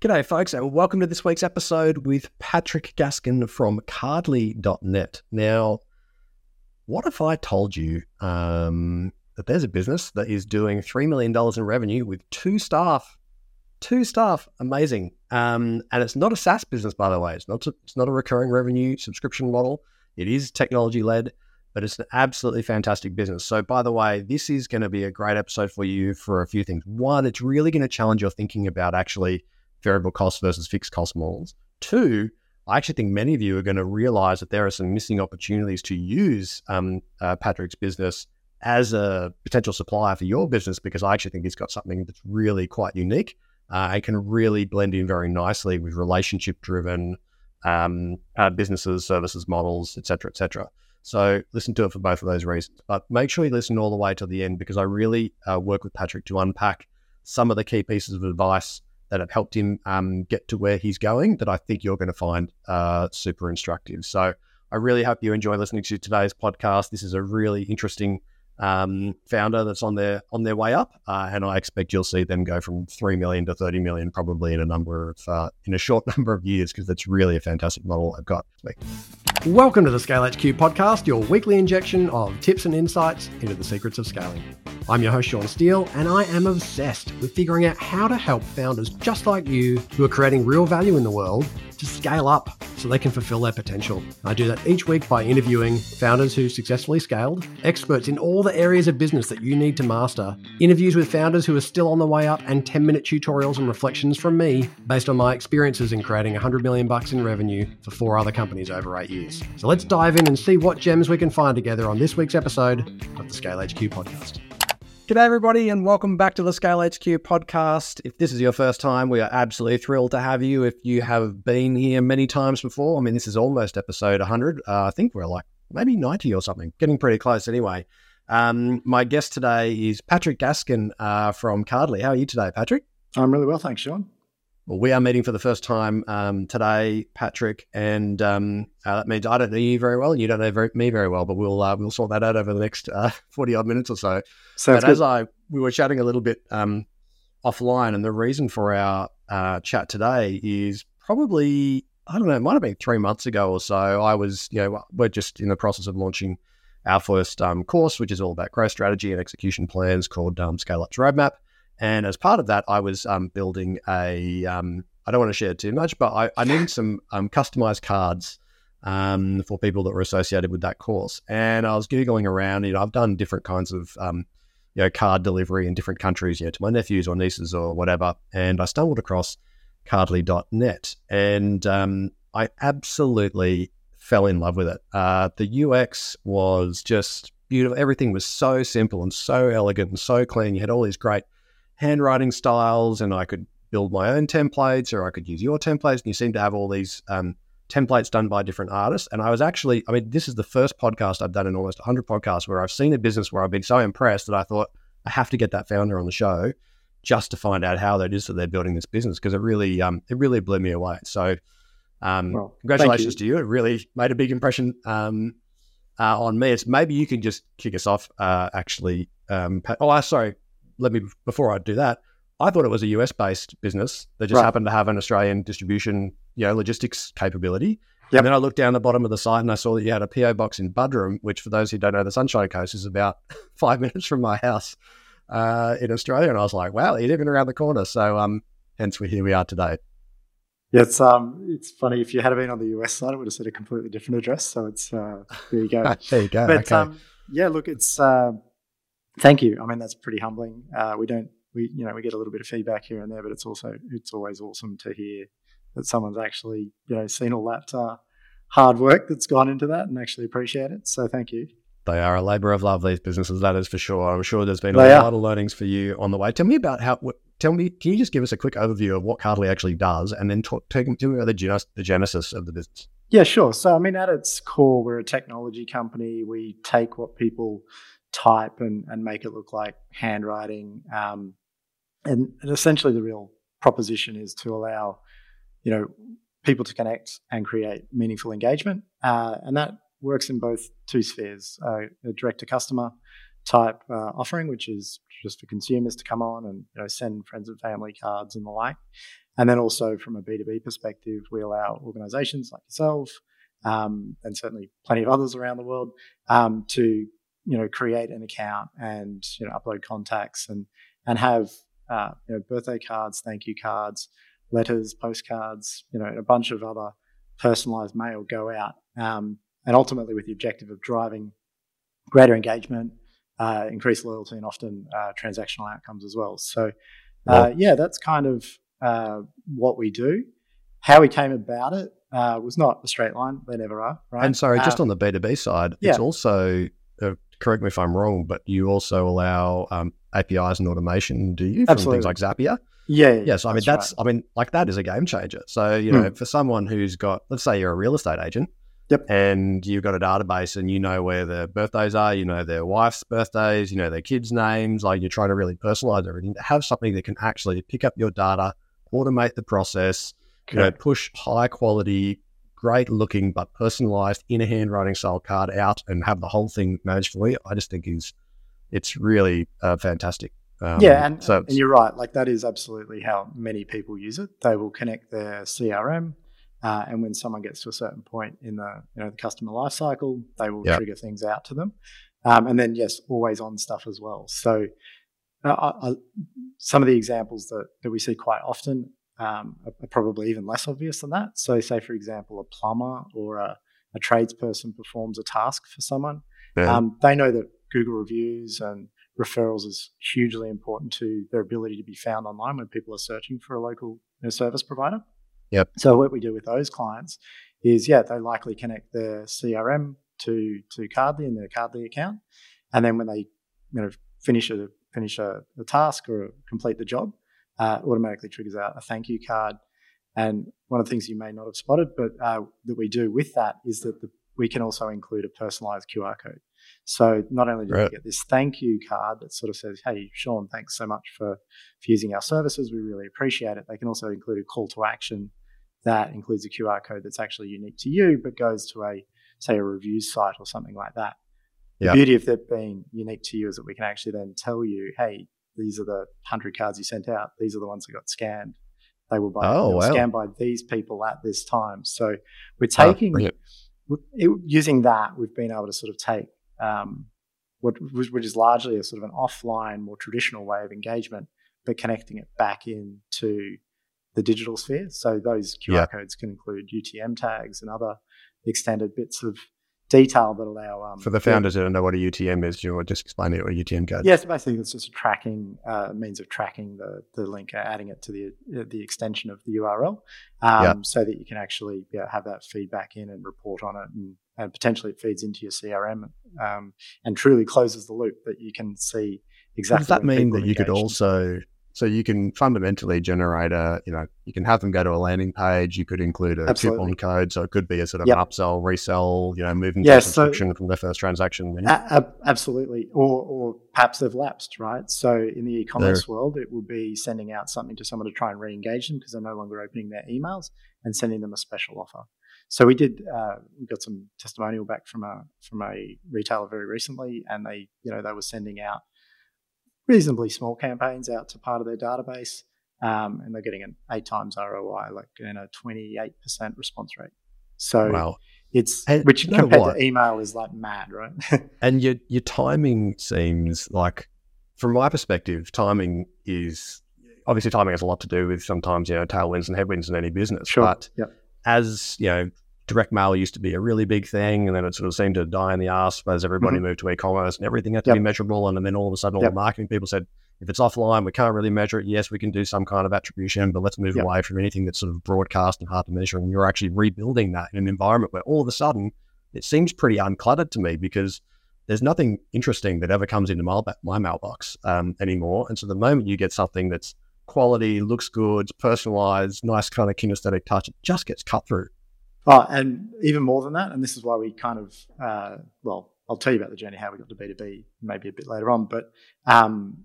G'day, folks, and welcome to this week's episode with Patrick Gaskin from Cardly.net. Now, what if I told you um, that there's a business that is doing $3 million in revenue with two staff? Two staff, amazing. Um, and it's not a SaaS business, by the way. It's not, it's not a recurring revenue subscription model. It is technology led but it's an absolutely fantastic business. So, by the way, this is going to be a great episode for you for a few things. One, it's really going to challenge your thinking about actually variable cost versus fixed cost models. Two, I actually think many of you are going to realize that there are some missing opportunities to use um, uh, Patrick's business as a potential supplier for your business because I actually think he's got something that's really quite unique uh, and can really blend in very nicely with relationship driven um, uh, businesses, services models, etc., cetera, et cetera. So listen to it for both of those reasons. But make sure you listen all the way to the end because I really uh, work with Patrick to unpack some of the key pieces of advice that have helped him um, get to where he's going that I think you're going to find uh, super instructive. So I really hope you enjoy listening to today's podcast. This is a really interesting um, founder that's on their on their way up, uh, and I expect you'll see them go from three million to thirty million probably in a number of uh, in a short number of years because that's really a fantastic model I've got. Welcome to the Scale HQ podcast, your weekly injection of tips and insights into the secrets of scaling. I'm your host, Sean Steele, and I am obsessed with figuring out how to help founders just like you who are creating real value in the world to scale up so they can fulfill their potential. I do that each week by interviewing founders who successfully scaled, experts in all the areas of business that you need to master, interviews with founders who are still on the way up, and 10 minute tutorials and reflections from me based on my experiences in creating 100 million bucks in revenue for four other companies over eight years. So let's dive in and see what gems we can find together on this week's episode of the Scale HQ podcast. G'day, everybody, and welcome back to the Scale HQ podcast. If this is your first time, we are absolutely thrilled to have you. If you have been here many times before, I mean, this is almost episode 100. Uh, I think we're like maybe 90 or something, getting pretty close anyway. Um, my guest today is Patrick Gaskin uh, from Cardly. How are you today, Patrick? I'm really well, thanks, Sean. Well, we are meeting for the first time um, today, Patrick, and um, uh, that means I don't know you very well, and you don't know very, me very well. But we'll uh, we'll sort that out over the next uh, forty odd minutes or so. Sounds but good. as I we were chatting a little bit um, offline, and the reason for our uh, chat today is probably I don't know, it might have been three months ago or so. I was you know we're just in the process of launching our first um, course, which is all about growth strategy and execution plans, called um, Scale Up's Roadmap. And as part of that, I was um, building a. Um, I don't want to share too much, but I, I needed some um, customized cards um, for people that were associated with that course. And I was googling around. You know, I've done different kinds of um, you know card delivery in different countries, you know, to my nephews or nieces or whatever. And I stumbled across Cardly.net, and um, I absolutely fell in love with it. Uh, the UX was just beautiful. Everything was so simple and so elegant and so clean. You had all these great handwriting styles, and I could build my own templates or I could use your templates. And you seem to have all these um, templates done by different artists. And I was actually, I mean, this is the first podcast I've done in almost 100 podcasts where I've seen a business where I've been so impressed that I thought I have to get that founder on the show just to find out how that is that they're building this business because it really, um, it really blew me away. So, um, well, congratulations you. to you. It really made a big impression um, uh, on me. It's maybe you can just kick us off. Uh, actually, um, oh, I sorry. Let me before I do that. I thought it was a US based business that just right. happened to have an Australian distribution, you know, logistics capability. Yep. And then I looked down the bottom of the site and I saw that you had a PO box in Buderim, which for those who don't know, the Sunshine Coast is about five minutes from my house uh, in Australia. And I was like, wow, you're living around the corner. So um, hence we here we are today. Yeah, it's um, it's funny. If you had been on the US side, it would have said a completely different address. So it's uh, there you go. there you go. But okay. um, yeah, look, it's uh, thank you. I mean, that's pretty humbling. Uh, we don't we you know we get a little bit of feedback here and there, but it's also it's always awesome to hear that someone's actually you know seen all that uh, hard work that's gone into that and actually appreciate it. So thank you. They are a labour of love. These businesses, that is for sure. I'm sure there's been a lot of learnings for you on the way. Tell me about how. Tell me, can you just give us a quick overview of what Cardly actually does, and then talk, tell me about the, the genesis of the business? Yeah, sure. So, I mean, at its core, we're a technology company. We take what people type and, and make it look like handwriting. Um, and, and essentially, the real proposition is to allow, you know, people to connect and create meaningful engagement, uh, and that works in both two spheres: uh, a direct to customer type uh, offering, which is just for consumers to come on and you know send friends and family cards and the like, And then also from a B2B perspective, we allow organizations like yourself, um, and certainly plenty of others around the world, um, to, you know, create an account and, you know, upload contacts and, and have, uh, you know, birthday cards, thank you cards, letters, postcards, you know, a bunch of other personalized mail go out. Um, and ultimately with the objective of driving greater engagement, uh, increased loyalty, and often uh, transactional outcomes as well. So, uh, yeah, that's kind of uh, what we do. How we came about it uh, was not a straight line. They never are, right? And sorry, just on the B2B side, yeah. it's also, uh, correct me if I'm wrong, but you also allow um, APIs and automation, do you, from Absolutely. things like Zapier? Yeah, yeah. Yes, I mean that's, I mean like that is a game changer. So you know, Hmm. for someone who's got, let's say you're a real estate agent, Yep. and you've got a database and you know where their birthdays are, you know their wife's birthdays, you know their kids' names, like you're trying to really personalize everything. To have something that can actually pick up your data, automate the process, you know, push high quality, great looking but personalized in a handwriting style card out and have the whole thing managed for you. I just think is it's really uh, fantastic. Um, yeah, and, so and you're right. Like that is absolutely how many people use it. They will connect their CRM, uh, and when someone gets to a certain point in the you know the customer life cycle, they will Yeah. trigger things out to them. Um, and then yes, always on stuff as well. So uh, I, I, some of the examples that that we see quite often um, are, are probably even less obvious than that. So say for example, a plumber or a, a tradesperson performs a task for someone. yeah. Um, they know that Google reviews and referrals is hugely important to their ability to be found online when people are searching for a local you know, service provider. Yep. So what we do with those clients is, yeah, they likely connect their CRM to to Cardly in their Cardly account, and then when they you know finish a finish a, a task or complete the job, uh, automatically triggers out a thank you card. And one of the things you may not have spotted, but uh, that we do with that is that the, we can also include a personalized QR code. So not only do Right. you get this thank you card that sort of says, "Hey, Sean, thanks so much for, for using our services. We really appreciate it." They can also include a call to action that includes a QR code that's actually unique to you, but goes to a say a review site or something like that. The beauty of that being unique to you is that we can actually then tell you, "Hey, these are the hundred cards you sent out. These are the ones that got scanned. They were by Oh, they were wow. scanned by these people at this time." So we're Oh, taking brilliant. w- it, using that, we've been able to sort of take um, what which which is largely a sort of an offline, more traditional way of engagement, but connecting it back into the digital sphere. So those QR Yeah. codes can include UTM tags and other extended bits of detail that allow um, For the founders that don't know what a UTM is, you want to just explain it, what a UTM code. Yes, basically it's just a tracking uh, means of tracking the, the link, uh, adding it to the uh, the extension of the URL, um, Yeah. so that you can actually yeah, have that feedback in and report on it, and, and potentially it feeds into your CRM um, and truly closes the loop that you can see exactly. Does that mean that you could also, so you can fundamentally generate a, you know, you can have them go to a landing page. You could include a Absolutely. coupon code, so it could be a sort of Yep. an upsell, resell, you know, moving Yeah, to so- from their first transaction. you know? A- ab- absolutely, or or perhaps they've lapsed, right? So in the e-commerce world, it will be sending out something to someone to try and re-engage them because they're no longer opening their emails and sending them a special offer. So we did, uh, we got some testimonial back from a from a retailer very recently, and they, you know, they were sending out reasonably small campaigns out to part of their database, um, and they're getting an eight times ROI, like in a twenty eight percent response rate. So wow. it's And which you know compared what? to email is like mad, right? And your your timing seems like, from my perspective, timing is obviously timing has a lot to do with sometimes you know tailwinds and headwinds in any business. Sure. But Yep. as you know, direct mail used to be a really big thing, and then it sort of seemed to die in the ass as everybody moved to e-commerce and everything had to be Mm-hmm. Measurable. And then all of a sudden, all Yep. the marketing people said, if it's offline, we can't really measure it. Yes, we can do some kind of attribution, but let's move Yep. away from anything that's sort of broadcast and hard to measure. And you're actually rebuilding that in an environment where all of a sudden it seems pretty uncluttered to me because there's nothing interesting that ever comes into my, my mailbox um, anymore. And so the moment you get something that's quality, looks good, personalized, nice kind of kinesthetic touch, it just gets cut through. Oh, and even more than that, and this is why we kind of, uh, well, I'll tell you about the journey how we got to B2B maybe a bit later on, but um,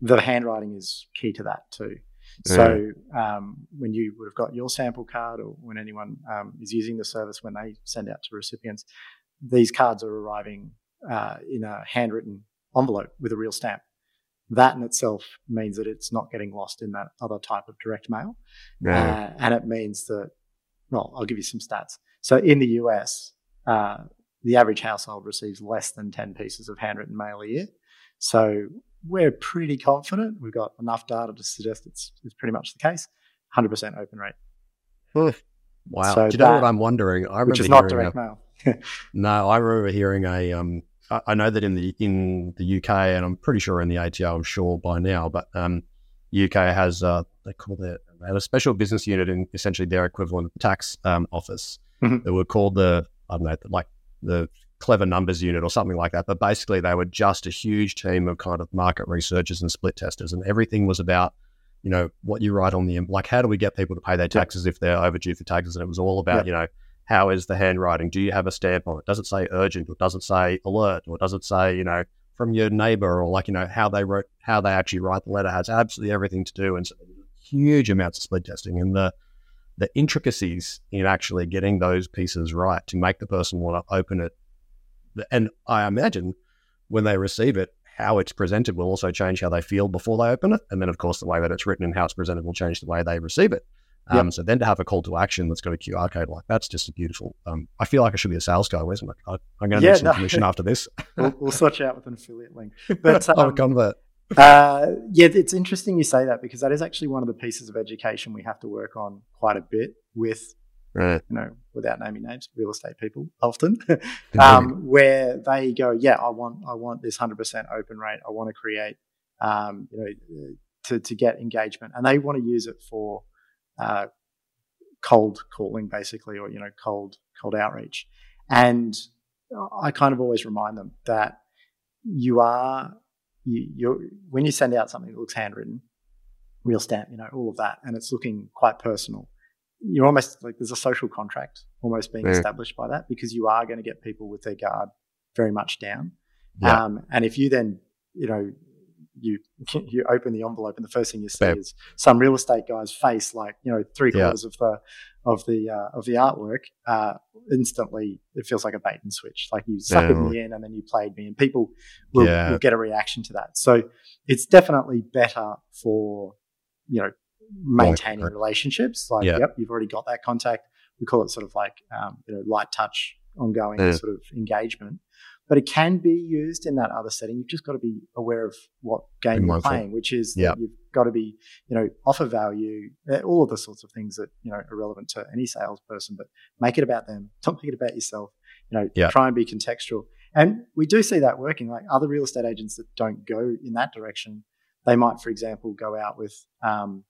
the handwriting is key to that too. So um, when you would have got your sample card or when anyone um, is using the service when they send out to recipients, these cards are arriving uh, in a handwritten envelope with a real stamp. that in itself means that it's not getting lost in that other type of direct mail. Yeah. Uh, and it means that, well, I'll give you some stats. So in the US, uh, the average household receives less than 10 pieces of handwritten mail a year. So we're pretty confident. We've got enough data to suggest it's, it's pretty much the case. 100% open rate. Wow. So Do you know what I'm wondering? I which remember is not hearing a- mail. No, I remember hearing a. Um, I, I know that in the in the UK, and I'm pretty sure in the ATO, I'm sure by now, but um, UK has uh, they call it they have a special business unit in essentially their equivalent tax um, office. Mhm. They were called the I don't know, like the clever numbers unit or something like that. But basically, they were just a huge team of kind of market researchers and split testers, and everything was about you know what you write on the like how do we get people to pay their taxes if they're overdue for taxes, and it was all about you know how is the handwriting? Do you have a stamp on it? Does it say urgent or does it say alert or does it say, you know, from your neighbor or like, you know, how they wrote, how they actually write the letter has absolutely everything to do. And so huge amounts of split testing and the, the intricacies in actually getting those pieces right to make the person want to open it. And I imagine when they receive it, how it's presented will also change how they feel before they open it. And then, of course, the way that it's written and how it's presented will change the way they receive it. Um, So then to have a call to action that's got a QR code like that's just a beautiful. Um, I feel like I should be a sales guy, isn't it? I, I'm going to Yeah, make some no. commission after this. we'll, we'll sort you out with an affiliate link. But um, convert. Uh, yeah, it's interesting you say that because that is actually one of the pieces of education we have to work on quite a bit with, Right. you know, without naming names, real estate people often, um, where they go, yeah, I want, I want this hundred percent open rate. I want to create, um, you know, to to get engagement, and they want to use it for uh, cold calling, basically, or you know, cold cold outreach. And I kind of always remind them that you are you when you send out something that looks handwritten, real stamp, you know, all of that, and it's looking quite personal. You're almost like there's a social contract almost being Yeah. established by that because you are going to get people with their guard very much down. Yeah. Um, and if you then, you know, you you open the envelope and the first thing you see Yep. is some real estate guy's face, like you know, three Yeah. quarters of the of the uh, of the artwork. Uh, instantly, it feels like a bait and switch. Like you suckered Yeah. me in and then you played me, and people will, Yeah. will get a reaction to that. So it's definitely better for you know maintaining relationships. Like, Yeah. yep, you've already got that contact. We call it sort of like um, you know light touch, ongoing Yeah. sort of engagement. But it can be used in that other setting. You've just got to be aware of what game you're playing, which is that you've got to be, you know, offer value, uh, all of the sorts of things that you know are relevant to any salesperson. But make it about them. Don't make it about yourself. You know, Yeah. try and be contextual. And we do see that working. Like other real estate agents that don't go in that direction, they might, for example, go out with um,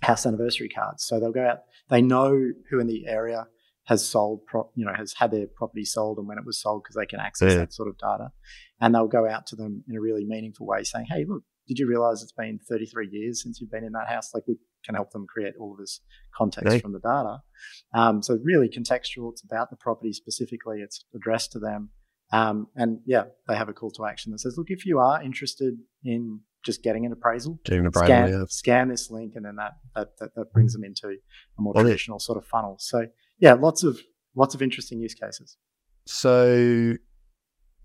house anniversary cards. So they'll go out. They know who in the area has sold, pro- you know, has had their property sold and when it was sold because they can access Yeah. that sort of data. And they'll go out to them in a really meaningful way, saying, "Hey, look, did you realize it's been 33 years since you've been in that house? Like we can help them create all of this context from the data. Um, so really contextual. It's about the property specifically. It's addressed to them. Um, and yeah, they have a call to action that says, look, if you are interested in just getting an appraisal, Doing a braille, scan, yeah. scan this link, and then that, that that that brings them into a more Well, traditional sort of funnel. So yeah, lots of lots of interesting use cases. So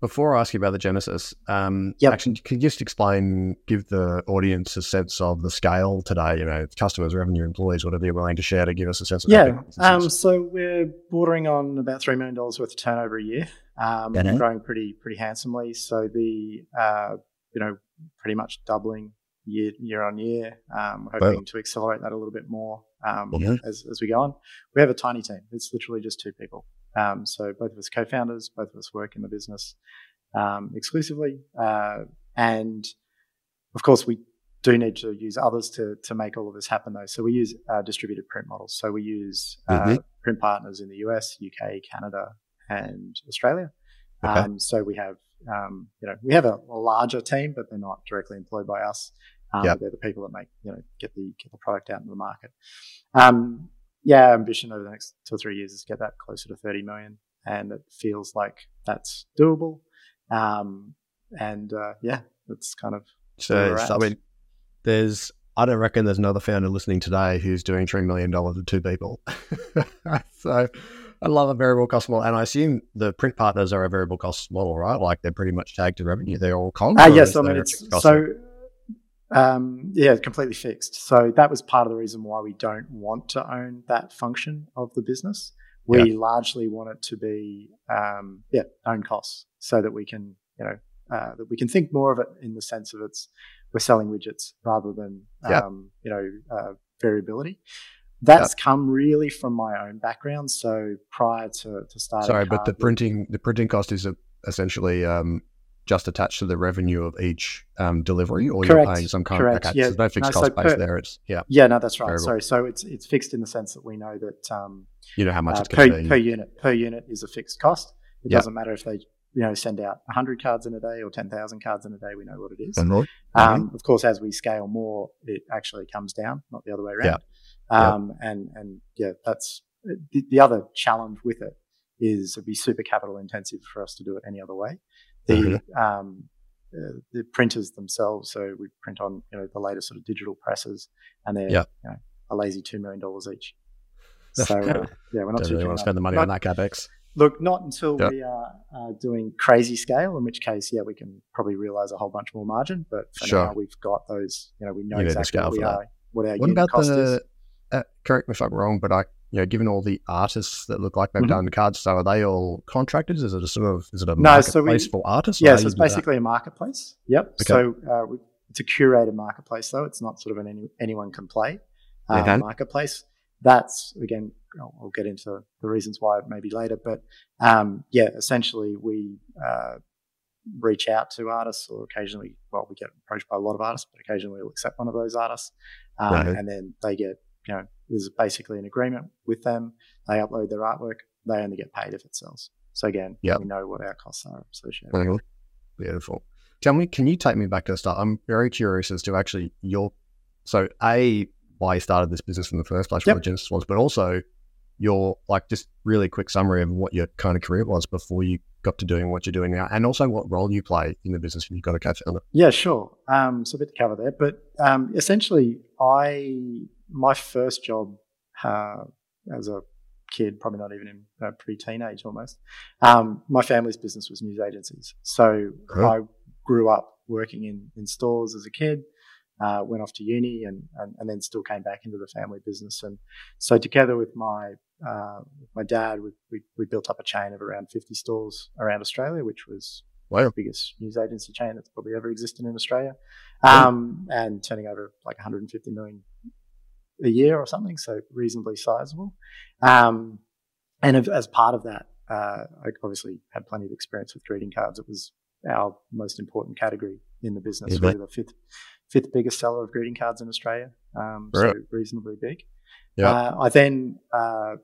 before I ask you about the Genesis, um, Yep. actually, can you just explain, give the audience a sense of the scale today? You know, customers, revenue, employees, whatever you're willing to share to give us a sense of Yeah. Um, so we're bordering on about three million dollars worth of turnover a year, um, growing pretty pretty handsomely. So the uh, you know pretty much doubling year year on year. Um, hoping Wow. to accelerate that a little bit more um, Mhm. as as we go on. We have a tiny team. It's literally just two people. Um, so both of us co-founders, both of us work in the business um, exclusively, uh, and of course we do need to use others to to make all of this happen though. So we use uh, distributed print models. So we use uh, Mhm. print partners in the US, UK, Canada, and Australia. Okay. Um, so we have um, you know we have a, a larger team, but they're not directly employed by us. Um, Yep. They're the people that make you know get the get the product out into the market. Um, yeah, ambition over the next two or three years is to get that closer to 30 million, and it feels like that's doable. Um, and uh, yeah, that's kind of So, so I mean, there's, I don't reckon there's another founder listening today who's doing $3 million with two people. so I love a variable cost model. And I assume the print partners are a variable cost model, right? Like they're pretty much tagged to revenue. They're all con. Ah, yes. I mean, there it's fixed cost so Um, yeah, completely fixed. So that was part of the reason why we don't want to own that function of the business. We Yeah. largely want it to be, um, yeah, own costs, so that we can, you know, uh, that we can think more of it in the sense of it's we're selling widgets rather than, Yeah. um, you know, uh, variability. That's come really from my own background. So prior to, to starting, Sorry, but the printing the printing cost is uh, essentially um, just attached to the revenue of each um, delivery, or Correct, you're paying some kind correct, of okay, yeah. so there's no fixed No, so cost base per- there. It's yeah, Yeah, no, that's right. Variable. Sorry. So it's it's fixed in the sense that we know that um, you know how much uh, it's per, be. per unit per unit is a fixed cost. It Yeah. doesn't matter if they you know send out 100 cards in a day or 10,000 cards in a day. We know what it is. Right. Um, of course, as we scale more, it actually comes down, not the other way around. Yeah. Um, And and yeah, that's the, the other challenge with it is it'd be super capital intensive for us to do it any other way. The Mm-hmm. um, uh, the printers themselves, so we print on you know the latest sort of digital presses, and they're Yeah. you know, a lazy two million dollars each. So uh, yeah, we're not Don't too really want to spend the money Not- on that capex. Look, not until Yeah. we are uh, doing crazy scale, in which case, yeah, we can probably realize a whole bunch more margin. But for Sure. now, we've got those. You know, we know You exactly what we that. are, what our What unit about cost is. the? Uh, correct me if I'm wrong, but I, you know, given all the artists that look like they've Mhm. done cards, so are they all contractors? Is it a sort of is it a No, so we- marketplace for artists? or Yeah, so it's do that? basically a marketplace. Yep. Okay. So uh, we, it's a curated marketplace, though. It's not sort of an any, anyone can play uh, Okay. marketplace. That's again, I'll, I'll get into the reasons why maybe later, but um, yeah, essentially we uh, reach out to artists, or occasionally, well, we get approached by a lot of artists, but occasionally we'll accept one of those artists, um, Right. and then they get, you know, there's basically an agreement with them. They upload their artwork. They only get paid if it sells. So again, Yep. we know what our costs are associated. Mhm. Beautiful. Tell me, can you take me back to the start? I'm very curious as to actually your so a why you started this business in the first place, Yep. what the genesis was, but also your like just really quick summary of what your kind of career was before you got to doing what you're doing now, and also what role you play in the business when you've got a co-founder. Yeah, sure. Um, so a bit to cover there, but um, essentially, I my first job uh, as a kid, probably not even in uh, pre-teenage almost. Um, my family's business was news agencies, so Huh. I grew up working in in stores as a kid. Uh, went off to uni and, and and then still came back into the family business, and so together with my uh, my dad, we, we we built up a chain of around fifty stores around Australia, which was Wow. the biggest news agency chain that's probably ever existed in Australia, um, and turning over like 150 million a year or something, so reasonably sizable. Um, and as- as part of that, uh, I obviously had plenty of experience with greeting cards. It was our most important category in the business. Yeah, we were the fifth fifth biggest seller of greeting cards in Australia, um, Right. so reasonably big. Yeah. Uh, I then, uh,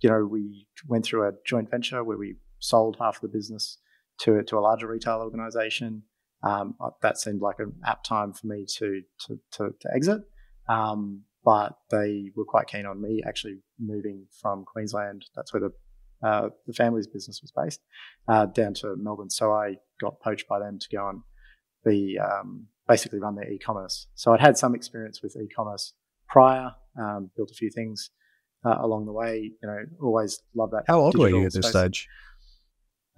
you know, we went through a joint venture where we sold half of the business to to a larger retail organisation. Um, that seemed like an apt time for me to to to, to exit. Um, but they were quite keen on me actually moving from Queensland. That's where the uh, the family's business was based uh, down to Melbourne. So I got poached by them to go and be um, basically run their e-commerce. So I'd had some experience with e-commerce prior, um, built a few things uh, along the way. You know, always love that. How old were you at this space. stage?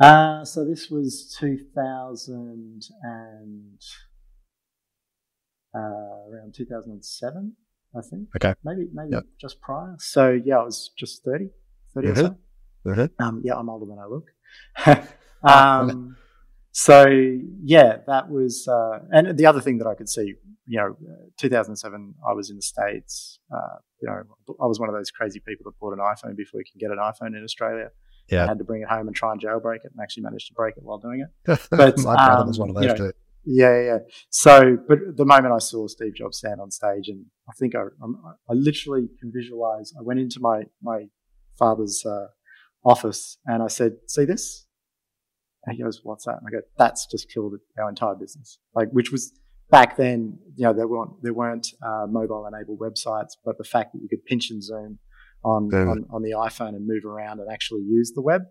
Uh, so this was 2000 and uh, around 2007, I think. Okay. Maybe maybe Yep. just prior. So yeah, I was just 30, 30 or so. Mhm. Um, yeah, I'm older than I look. um, so yeah, that was, uh, and the other thing that I could see, you know, uh, 2007, I was in the States. Uh, you know, I was one of those crazy people that bought an iPhone before you can get an iPhone in Australia. I Yeah. had to bring it home and try and jailbreak it, and actually managed to break it while doing it. But my brother was um, one of you those know, too. Yeah, yeah. So, but the moment I saw Steve Jobs stand on stage, and I think I, I'm, I literally can visualize. I went into my my father's uh, office and I said, "See this?" And he goes, "What's that?" And I go, "That's just killed our entire business." Like, which was back then. You know, there weren't there weren't uh, mobile enabled websites, but the fact that you could pinch and zoom on, on on the iPhone and move around and actually use the web,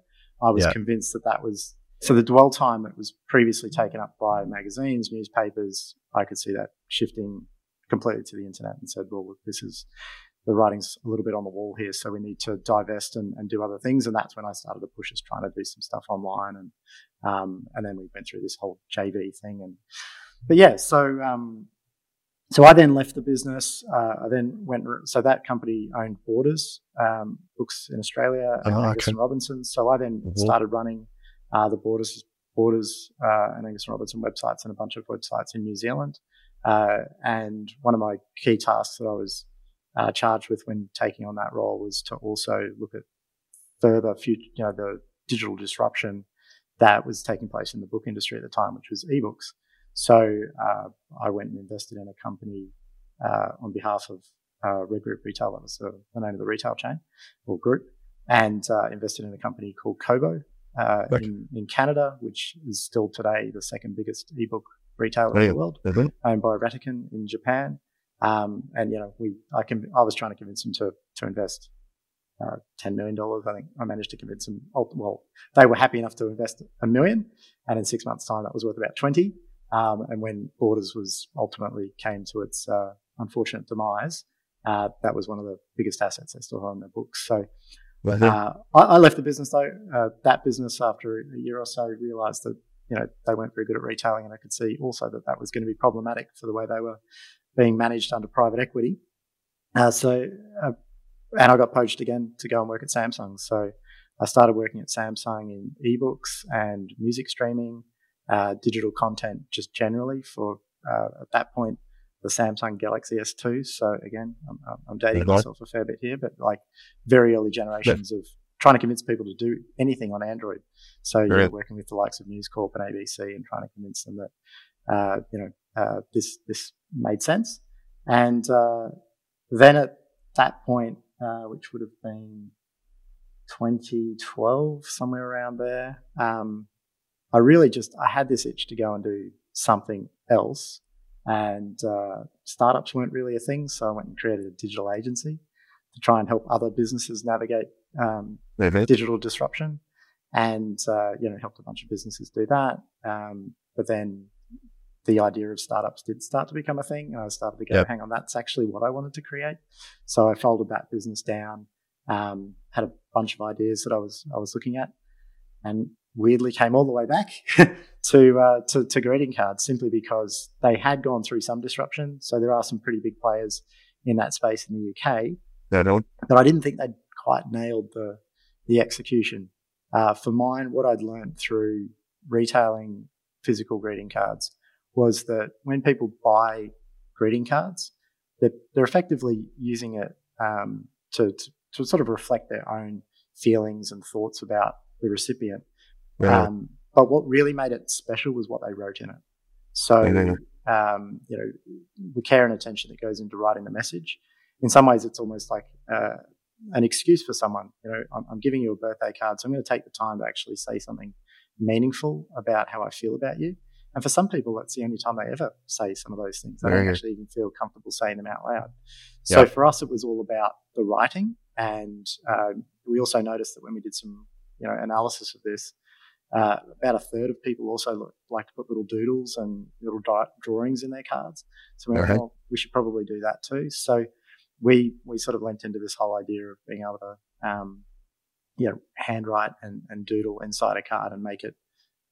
I was Yeah. convinced that that was so the dwell time that was previously taken up by magazines, newspapers, I could see that shifting completely to the internet and said, well, look, this is the writing's a little bit on the wall here, so we need to divest and, and do other things. And that's when I started to push us trying to do some stuff online, and um, and then we went through this whole JV thing. And but yeah, so um, so I then left the business. Uh, I then went. So that company owned Borders um, Books in Australia and Oh, Angus okay. and Robertson. So I then Mhm. started running uh, the Borders Borders uh, and Angus and Robertson websites and a bunch of websites in New Zealand. Uh, and one of my key tasks that I was uh, charged with when taking on that role was to also look at further future, you know, the digital disruption that was taking place in the book industry at the time, which was ebooks. So uh, I went and invested in a company uh, on behalf of uh, Red Group Retail. That was the, the name of the retail chain or group, and uh, invested in a company called Kobo uh, in, in Canada, which is still today the second biggest ebook retailer in the world, Mhm. owned by Rakuten in Japan. Um, and you know, we I can I was trying to convince them to to invest uh, ten million dollars. I think I managed to convince them. oh, Well, they were happy enough to invest a million, and in six months' time, that was worth about twenty. Um, and when Borders was ultimately came to its uh, unfortunate demise, uh, that was one of the biggest assets they still hold on their books. So Uh, I, I left the business though. Uh, that business, after a year or so, realised that you know they weren't very good at retailing, and I could see also that that was going to be problematic for the way they were being managed under private equity. Uh, so, uh, and I got poached again to go and work at Samsung. So I started working at Samsung in ebooks and music streaming, uh, digital content just generally for uh, at that point the Samsung Galaxy S2. So again, I'm, I'm dating myself a fair bit here, but like very early generations of trying to convince people to do anything on Android. So you're Brilliant. working with the likes of News Corp and ABC and trying to convince them that uh, you know uh, this this made sense. And uh, then at that point, uh, which would have been 2012, somewhere around there, um, I really just I had this itch to go and do something else. And uh, startups weren't really a thing, so I went and created a digital agency to try and help other businesses navigate um, digital disruption, and uh, you know helped a bunch of businesses do that. Um, but then the idea of startups did start to become a thing, and I started to go, Yep. hang on, that's actually what I wanted to create. So I folded that business down, um, had a bunch of ideas that I was I was looking at, and weirdly came all the way back to, uh, to to greeting cards simply because they had gone through some disruption. So there are some pretty big players in that space in the UK, No, no. but I didn't think they'd quite nailed the the execution. Uh, for mine, what I'd learned through retailing physical greeting cards was that when people buy greeting cards, they're, they're effectively using it um, to, to to sort of reflect their own feelings and thoughts about the recipient. Yeah. Um, but what really made it special was what they wrote in it. So, um, you know, the care and attention that goes into writing the message. In some ways, it's almost like uh, an excuse for someone. You know, I'm, I'm giving you a birthday card, so I'm going to take the time to actually say something meaningful about how I feel about you. And for some people, that's the only time they ever say some of those things. They don't actually even feel comfortable saying them out loud. So Yeah. for us, it was all about the writing, and um, we also noticed that when we did some, you know, analysis of this, uh, about a third of people also look, like to put little doodles and little di- drawings in their cards. So we Okay. well, we should probably do that too. So we we sort of lent into this whole idea of being able to, um, you know, handwrite and, and doodle inside a card and make it,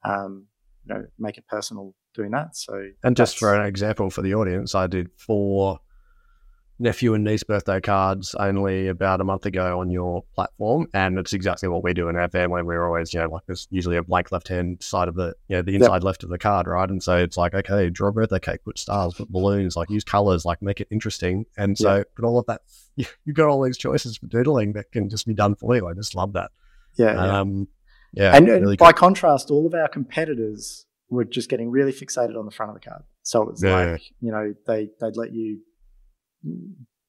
um, you know, make it personal doing that. So And just for an example for the audience, I did four nephew and niece birthday cards only about a month ago on your platform, and it's exactly what we do in our family. We're always, you know, like there's usually a blank left hand side of the, you know, the inside left of the card, right? And so it's like, okay, draw a birthday cake, put stars, put balloons, like use colors, like make it interesting. And so, but all of that, you, you've got all these choices for doodling that can just be done for you. I just love that. yeah, yeah. Um, yeah, and, and really by contrast, all of our competitors were just getting really fixated on the front of the card. So it was Yeah. like, you know, they, they'd let you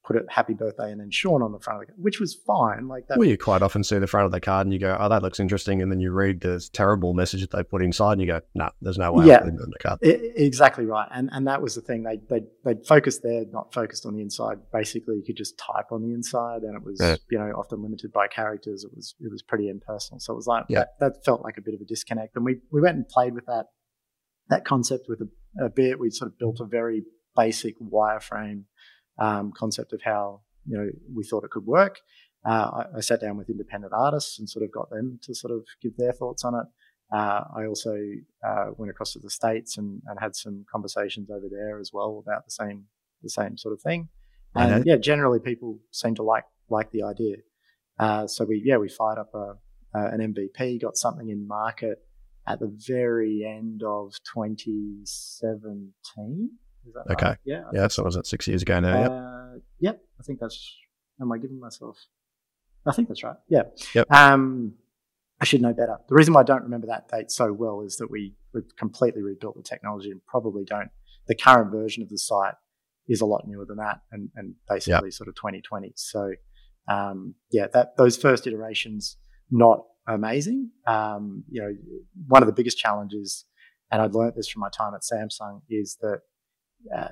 put it happy birthday and then Sean on the front of the card, which was fine. Like that. Well, you quite often see the front of the card and you go, oh, that looks interesting. And then you read this terrible message that they put inside and you go, no, there's no way Yeah. I'm putting the card. I- I- exactly right. And, and that was the thing. They, they, they'd focused there, not focused on the inside. Basically, you could just type on the inside and it was, Yeah. you know, often limited by characters. It was, it was pretty impersonal. So it was like, Yeah. that, that felt like a bit of a disconnect. And we, we went and played with that, that concept with a, a bit. We sort of built a very basic wireframe um, concept of how, you know, we thought it could work. Uh, I, I sat down with independent artists and sort of got them to sort of give their thoughts on it. Uh, I also uh, went across to the states and, and had some conversations over there as well about the same the same sort of thing. And yeah, generally people seem to like like the idea. Uh, so we yeah we fired up a, an MVP, got something in market at the very end of 2017. Okay. Right? Yeah. Yeah. So was that six years ago now? Uh, yep. yep. I think that's. Am I giving myself? I think that's right. Yeah. Yep. Um, I should know better. The reason why I don't remember that date so well is that we we completely rebuilt the technology and probably don't. The current version of the site is a lot newer than that, and and basically yep. sort of 2020. So um, yeah, that those first iterations not amazing. Um, you know, one of the biggest challenges, and I'd learned this from my time at Samsung, is that uh,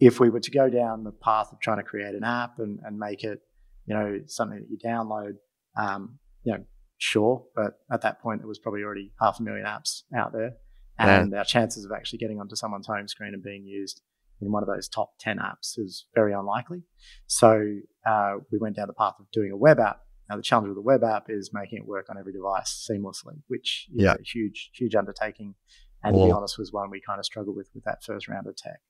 if we were to go down the path of trying to create an app and, and make it, you know, something that you download, um, you know, sure, but at that point there was probably already half a million apps out there, and yeah. our chances of actually getting onto someone's home screen and being used in one of those top 10 apps is very unlikely. So uh, we went down the path of doing a web app now, the challenge with the web app is making it work on every device seamlessly, which is yeah. a huge, huge undertaking. And to be honest, was one we kind of struggled with with that first round of tech.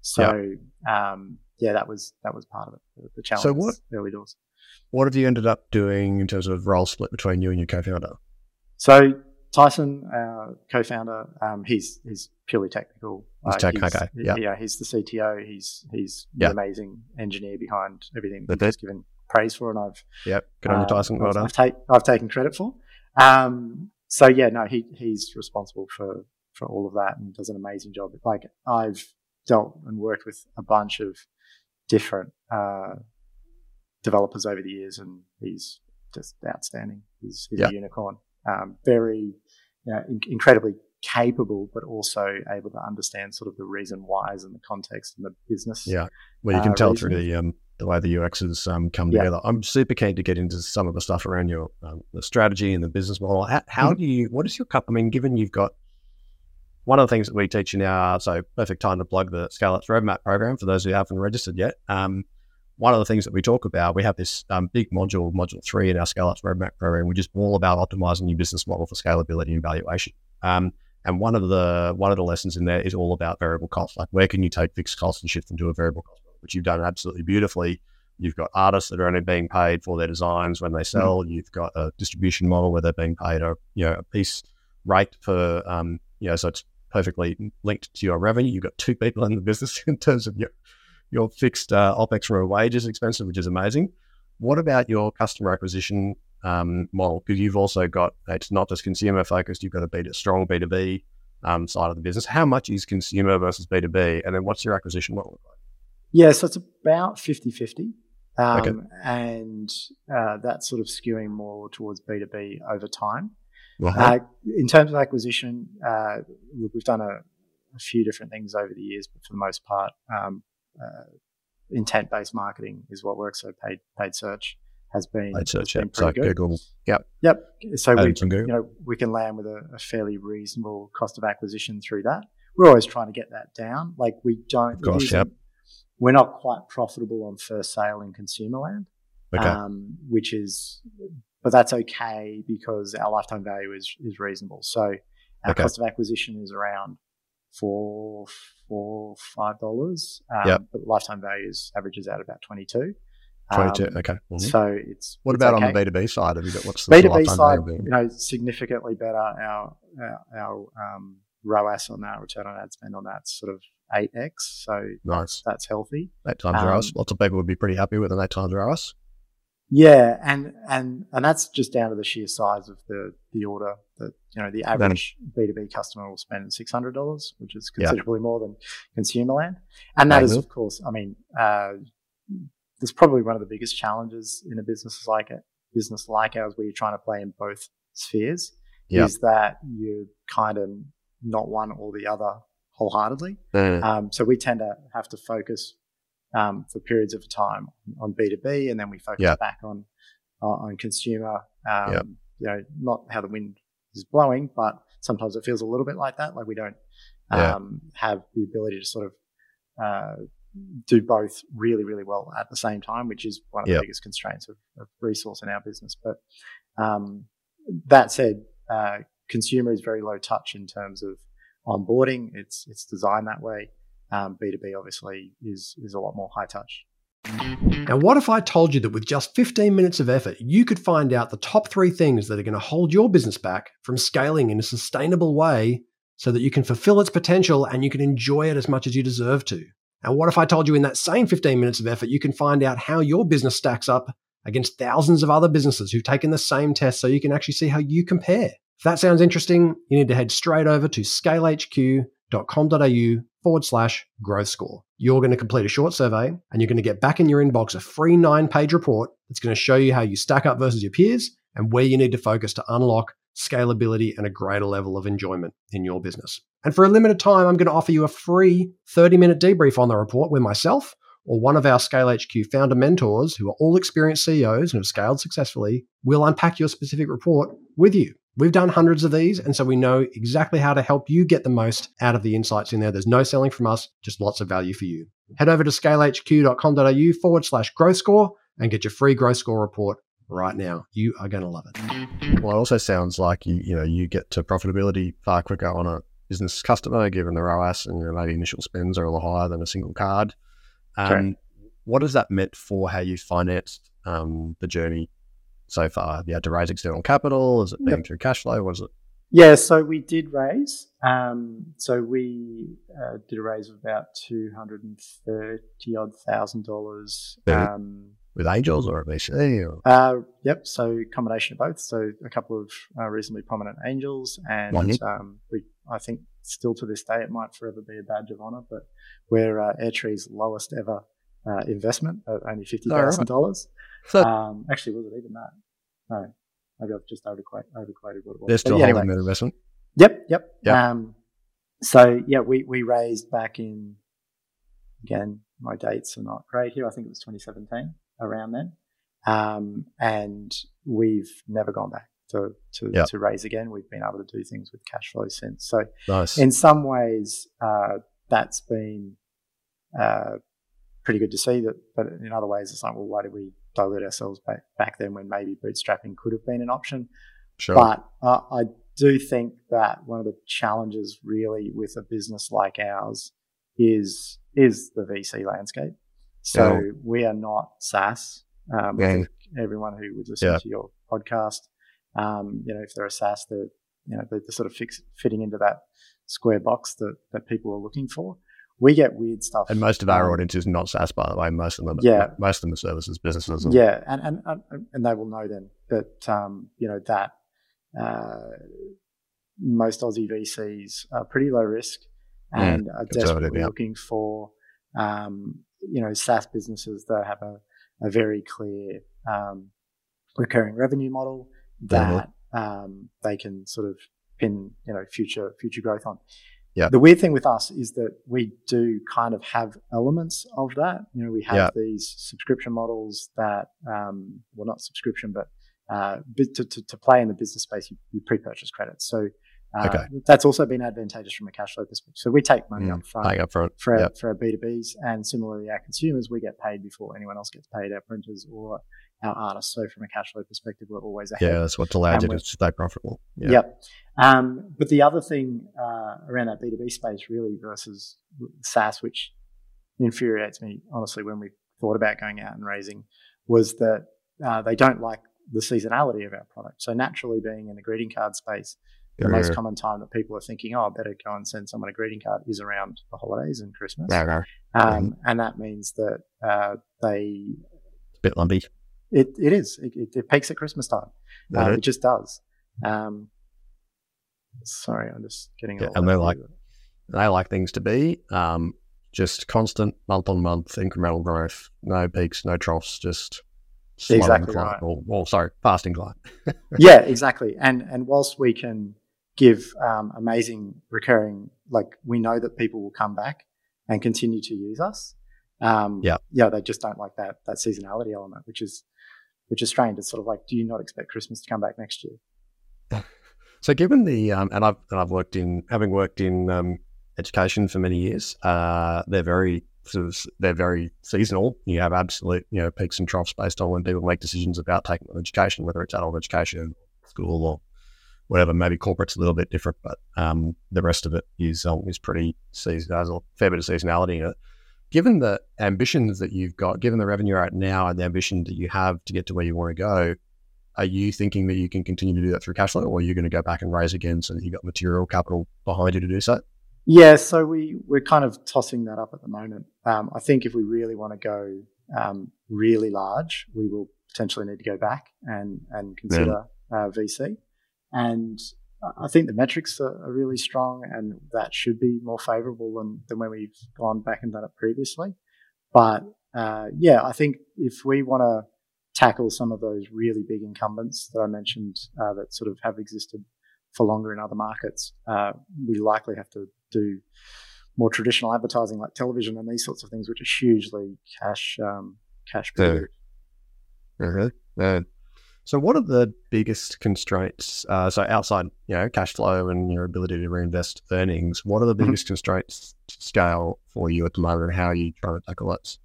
So, yeah, um, yeah that was that was part of it, the challenge. So what early doors? What have you ended up doing in terms of role split between you and your co-founder? So Tyson, our co-founder, um, he's he's purely technical. He's tech, he's, okay. Yeah. yeah, he's the CTO. He's he's the amazing engineer behind everything that he's given praise for, and I've yep, good on you, Tyson. Well I've, take, I've taken credit for. Um, so yeah, no, he he's responsible for for all of that and does an amazing job. Like I've dealt and worked with a bunch of different uh, developers over the years, and he's just outstanding. He's, he's yep. a unicorn. Um, very, you know, in- incredibly capable, but also able to understand sort of the reason whys and the context and the business. Yeah, well, you can uh, tell reason. through the um, the way the UX has um, come yeah. together. I'm super keen to get into some of the stuff around your um, the strategy and the business model. How, how mm-hmm. do you? What is your cup? I mean, given you've got one of the things that we teach in our so perfect time to plug the Scale Up's Roadmap program for those who haven't registered yet. Um, one of the things that we talk about, we have this um, big module, module three in our Scale Up's Roadmap program, which is all about optimizing your business model for scalability and valuation. Um, and one of the one of the lessons in there is all about variable costs. Like where can you take fixed costs and shift them to a variable cost, which you've done absolutely beautifully. You've got artists that are only being paid for their designs when they mm. sell. Mm-hmm. You've got a distribution model where they're being paid a you know a piece rate per um, you know so it's perfectly linked to your revenue. You've got two people in the business in terms of your your fixed uh, opex a wages expenses, which is amazing. What about your customer acquisition um, model because you've also got it's not just consumer focused. You've got a B strong B two B um, side of the business. How much is consumer versus B two B, and then what's your acquisition model like? Yeah, so it's about 50-50. Um, okay. and uh, that's sort of skewing more towards B two B over time. Uh-huh. Uh, in terms of acquisition, uh, look, we've done a, a, few different things over the years, but for the most part, um, uh, intent based marketing is what works. So paid paid search has been, paid search, has been pretty so good. Google, yep, yep. So we, you know, we can land with a, a, fairly reasonable cost of acquisition through that. We're always trying to get that down. Like we don't. Of course, yep. We're not quite profitable on first sale in consumer land, okay. um, which is, but that's okay because our lifetime value is is reasonable. So our okay. cost of acquisition is around four, four, five dollars. Um, yep. But lifetime value is averages out about twenty two. 22. Um, okay. Mm-hmm. So it's what it's about okay. on the B two B side? Have you got what's the B two B side? You know, significantly better. Our our, our um, ROAS on that, return on ad spend on that, sort of eight x. So nice. That's, that's healthy. Eight times um, ROAS. Lots of people would be pretty happy with an eight times ROAS. Yeah, and and and that's just down to the sheer size of the the order that you know the average B two B customer will spend six hundred dollars, which is considerably yeah. more than consumer land, and that is of course, I mean, uh, there's probably one of the biggest challenges in a business like a business like ours, where you're trying to play in both spheres, yep. is that you're kind of not one or the other wholeheartedly. Mm. Um, so we tend to have to focus um, for periods of time on B2B, and then we focus back on uh, on consumer. Um. You know, not how the wind is blowing, but sometimes it feels a little bit like that. Like we don't yeah. Um, have the ability to sort of uh, do both really, really well at the same time, which is one of the biggest constraints of, of, resource in our business. But um, that said, uh, consumer is very low touch in terms of onboarding. It's it's designed that way. Um, B2B obviously is, is a lot more high touch. Now, what if I told you that with just 15 minutes of effort, you could find out the top three things that are going to hold your business back from scaling in a sustainable way so that you can fulfill its potential and you can enjoy it as much as you deserve to? And what if I told you in that same 15 minutes of effort, you can find out how your business stacks up against thousands of other businesses who've taken the same test so you can actually see how you compare? If that sounds interesting, you need to head straight over to scalehq.com.au forward slash growth score. You're going to complete a short survey and you're going to get back in your inbox a free nine page report that's going to show you how you stack up versus your peers and where you need to focus to unlock scalability and a greater level of enjoyment in your business. And for a limited time, I'm going to offer you a free 30 minute debrief on the report where myself or one of our Scale HQ founder mentors, who are all experienced CEOs and have scaled successfully, will unpack your specific report with you. We've done hundreds of these, and so we know exactly how to help you get the most out of the insights in there. There's no selling from us, just lots of value for you. Head over to scalehq.com.au forward slash growth score and get your free growth score report right now. You are going to love it. Well, it also sounds like you you know you get to profitability far quicker on a business customer, given the ROAS and maybe initial spends are a lot higher than a single card. Um, what has that meant for how you financed um, the journey so far? Have you had to raise external capital? Is it been yep. through cash flow? Was it? Yeah, so we did raise. Um, so we uh, did a raise of about two hundred and thirty odd thousand dollars. Um, with angels or VC? Or? Uh, yep. So combination of both. So a couple of uh, reasonably prominent angels, and um, we, I think, still to this day, it might forever be a badge of honor. But we're uh, Airtree's lowest ever uh, investment at only fifty thousand dollars. So Um, actually, was it even that? Maybe I've just overquoted, overquoted what it was. They're still yeah, holding anyway. that investment. Yep. Yep. yep. Um, so yeah, we we raised back in again. My dates are not great here. I think it was 2017 around then. Um, and we've never gone back to, to, yep. to, raise again. We've been able to do things with cash flow since. So, nice. in some ways, uh, that's been uh, pretty good to see. That, but in other ways, it's like, well, why did we dilute ourselves back back then when maybe bootstrapping could have been an option? Sure. But uh, I do think that one of the challenges, really, with a business like ours, is is the VC landscape. So yeah. we are not SaaS. Um, yeah. Everyone who would listen yeah. to your podcast, um, you know, if they're a SaaS, they're you know they're, they're sort of fix, fitting into that square box that that people are looking for. We get weird stuff, and most of our um, audience is not SaaS, by the way. Most of them, yeah, most of them are services businesses. Yeah, and and and they will know then that um, you know that uh, most Aussie VCs are pretty low risk mm, and mm, are desperately yeah. looking for um, you know SaaS businesses that have a, a very clear um, recurring revenue model that um, they can sort of pin you know future future growth on. Yeah. The weird thing with us is that we do kind of have elements of that. You know, we have yeah. these subscription models that, um, well, not subscription, but uh, to, to, to, play in the business space, you, you pre-purchase credits. So uh, okay. That's also been advantageous from a cash flow perspective. So we take money mm, up front, up front. For, yep. our, for our B2Bs. And similarly, our consumers, we get paid before anyone else gets paid, our printers or our artists. So from a cash flow perspective, we're always ahead. Yeah, that's what's allowed you to stay profitable. Yeah. Yep. Um, but the other thing uh, around that B2B space really versus SaaS, which infuriates me, honestly, when we thought about going out and raising, was that uh, they don't like the seasonality of our product. So naturally being in the greeting card space, the most common time that people are thinking, oh, I better go and send someone a greeting card is around the holidays and Christmas. Um, mm-hmm. And that means that uh, they. It's a bit lumpy. It, it is. It, it, it peaks at Christmas time. Uh, it just does. Um, sorry, I'm just getting. Yeah, and they like they like things to be um, just constant month on month incremental growth. No peaks, no troughs. Just exactly right. Or, or sorry, fast incline. yeah, exactly. And and whilst we can give um, amazing recurring, like we know that people will come back and continue to use us. Um, yeah, yeah, they just don't like that that seasonality element, which is which is strange. It's sort of like, do you not expect Christmas to come back next year? So, given the um, and I've and I've worked in having worked in um, education for many years, uh, they're very sort of they're very seasonal. You have absolute you know peaks and troughs based on when people make decisions about taking on education, whether it's adult education, school, or whatever. Maybe corporate's a little bit different, but um, the rest of it is um, is pretty seasonal. There's a fair bit of seasonality in it. Given the ambitions that you've got, given the revenue right now and the ambition that you have to get to where you want to go, are you thinking that you can continue to do that through cash flow, or are you going to go back and raise again so that you got material capital behind you to do so? Yeah, so we we're kind of tossing that up at the moment. Um, I think if we really want to go um, really large, we will potentially need to go back and and consider uh, VC. And I think the metrics are, are, really strong, and that should be more favourable than than when we've gone back and done it previously. But uh, yeah, I think if we want to tackle some of those really big incumbents that I mentioned uh, that sort of have existed for longer in other markets, uh, we likely have to do more traditional advertising like television and these sorts of things, which are hugely cash um, cash. Yeah. Uh-huh. Yeah. So, what are the biggest constraints? Uh, so, outside you know cash flow and your ability to reinvest earnings, what are the mm-hmm. biggest mm-hmm. constraints to scale for you at the moment? And how are you trying to tackle that?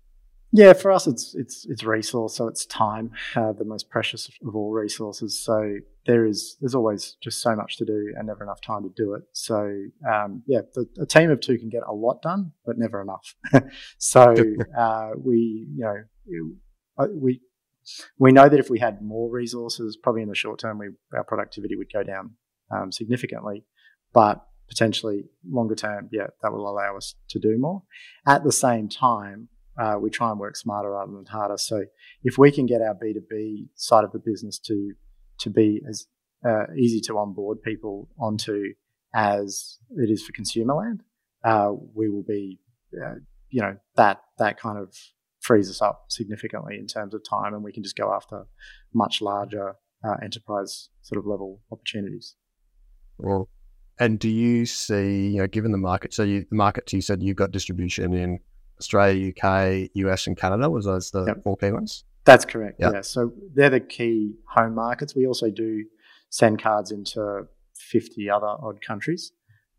Yeah, for us, it's it's it's resource, so it's time, uh, the most precious of all resources. So there is there's always just so much to do and never enough time to do it. So um, yeah, the, a team of two can get a lot done, but never enough. so uh, we you know we we know that if we had more resources, probably in the short term, we our productivity would go down um, significantly, but potentially longer term, yeah, that will allow us to do more. At the same time uh, we try and work smarter rather than harder. So if we can get our B2B side of the business to to be as uh, easy to onboard people onto as it is for consumer land, uh, we will be, uh, you know, that that kind of frees us up significantly in terms of time, and we can just go after much larger uh, enterprise sort of level opportunities. Well, and do you see, you know, given the market, so you, the markets you said you've got distribution in Australia, UK, US, and Canada. Was those the yep. four key ones? That's correct. Yep. Yeah. So they're the key home markets. We also do send cards into 50 other odd countries.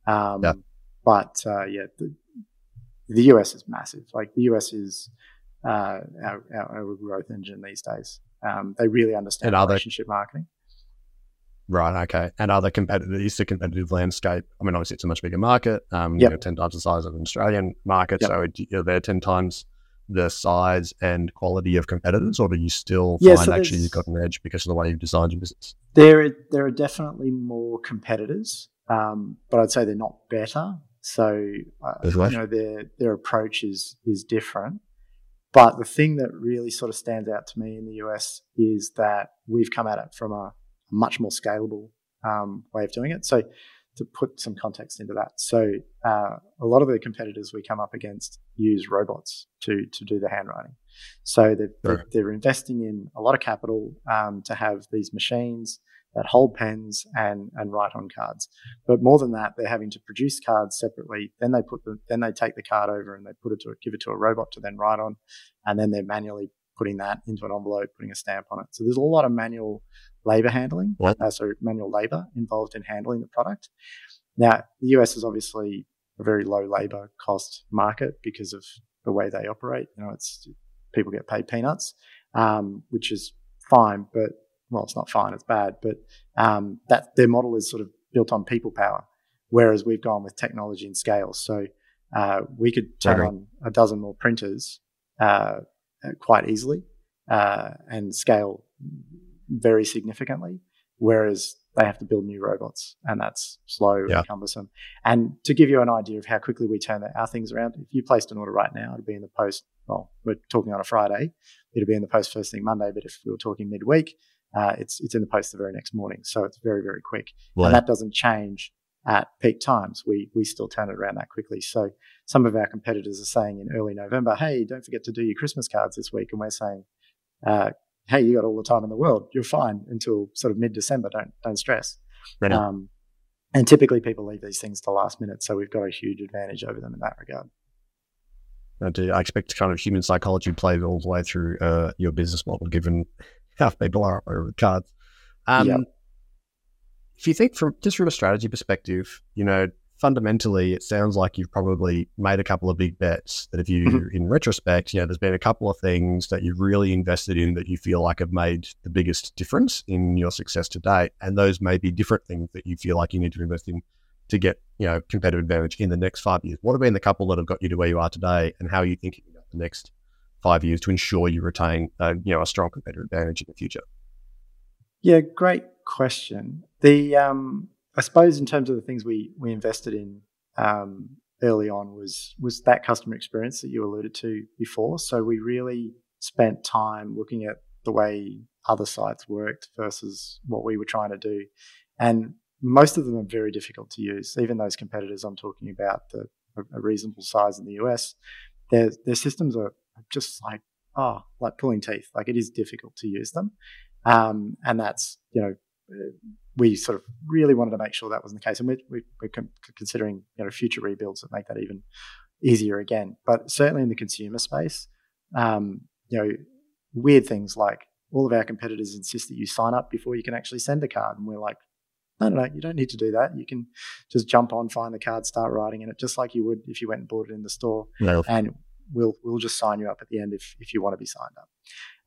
Um, yep. But uh, yeah, the, the, US is massive. Like the US is uh, our, our, growth engine these days. Um, they really understand relationship marketing. Right. Okay. And other competitors, is the competitive landscape? I mean, obviously, it's a much bigger market. Um, yep. you know, ten times the size of an Australian market. Yep. So are ten times the size and quality of competitors, or do you still yeah, find so actually you've got an edge because of the way you've designed your business? There, are, there are definitely more competitors, um, but I'd say they're not better. So uh, you know, their their approach is is different. But the thing that really sort of stands out to me in the US is that we've come at it from a much more scalable um, way of doing it. So to put some context into that, so uh, a lot of the competitors we come up against use robots to to do the handwriting. So they're, they're, they're investing in a lot of capital um, to have these machines that hold pens and and write on cards. But more than that, they're having to produce cards separately. Then they put the then they take the card over and they put it to give it to a robot to then write on, and then they're manually putting that into an envelope, putting a stamp on it. So there's a lot of manual labor handling, uh, so manual labor involved in handling the product. Now, the US is obviously a very low labor cost market because of the way they operate. You know, it's people get paid peanuts, um, which is fine, but well, it's not fine, it's bad, but um, that their model is sort of built on people power, whereas we've gone with technology and scale. So uh, we could turn on a dozen more printers uh, quite easily uh, and scale very significantly, whereas they have to build new robots, and that's slow yeah. and cumbersome. And to give you an idea of how quickly we turn our things around, if you placed an order right now, it'd be in the post. Well, we're talking on a Friday, it'd be in the post first thing Monday. But if we were talking midweek, uh, it's it's in the post the very next morning. So it's very very quick, and that doesn't change at peak times. We we still turn it around that quickly. So some of our competitors are saying in early November, "Hey, don't forget to do your Christmas cards this week," and we're saying, uh, "Hey, you got all the time in the world. You're fine until sort of mid December. Don't don't stress." Right um, and typically, people leave these things to last minute, so we've got a huge advantage over them in that regard. I do. I expect kind of human psychology play all the way through uh, your business model, given how people are over cards. Um, yep if you think from just from a strategy perspective, you know, fundamentally, it sounds like you've probably made a couple of big bets that if you, mm-hmm. in retrospect, you know, there's been a couple of things that you've really invested in that you feel like have made the biggest difference in your success to date. And those may be different things that you feel like you need to invest in to get, you know, competitive advantage in the next five years. What have been the couple that have got you to where you are today and how are you thinking about the next five years to ensure you retain, uh, you know, a strong competitive advantage in the future? Yeah, great question. The, um, I suppose in terms of the things we we invested in um, early on was was that customer experience that you alluded to before. So we really spent time looking at the way other sites worked versus what we were trying to do, and most of them are very difficult to use. Even those competitors I'm talking about, the a reasonable size in the US, their their systems are just like oh, like pulling teeth. Like it is difficult to use them, um, and that's you know we sort of really wanted to make sure that wasn't the case, and we're, we're considering you know future rebuilds that make that even easier again. But certainly in the consumer space, um, you know, weird things like all of our competitors insist that you sign up before you can actually send a card, and we're like, no, no, no, you don't need to do that. You can just jump on, find the card, start writing in it, just like you would if you went and bought it in the store, no. and we'll we'll just sign you up at the end if if you want to be signed up.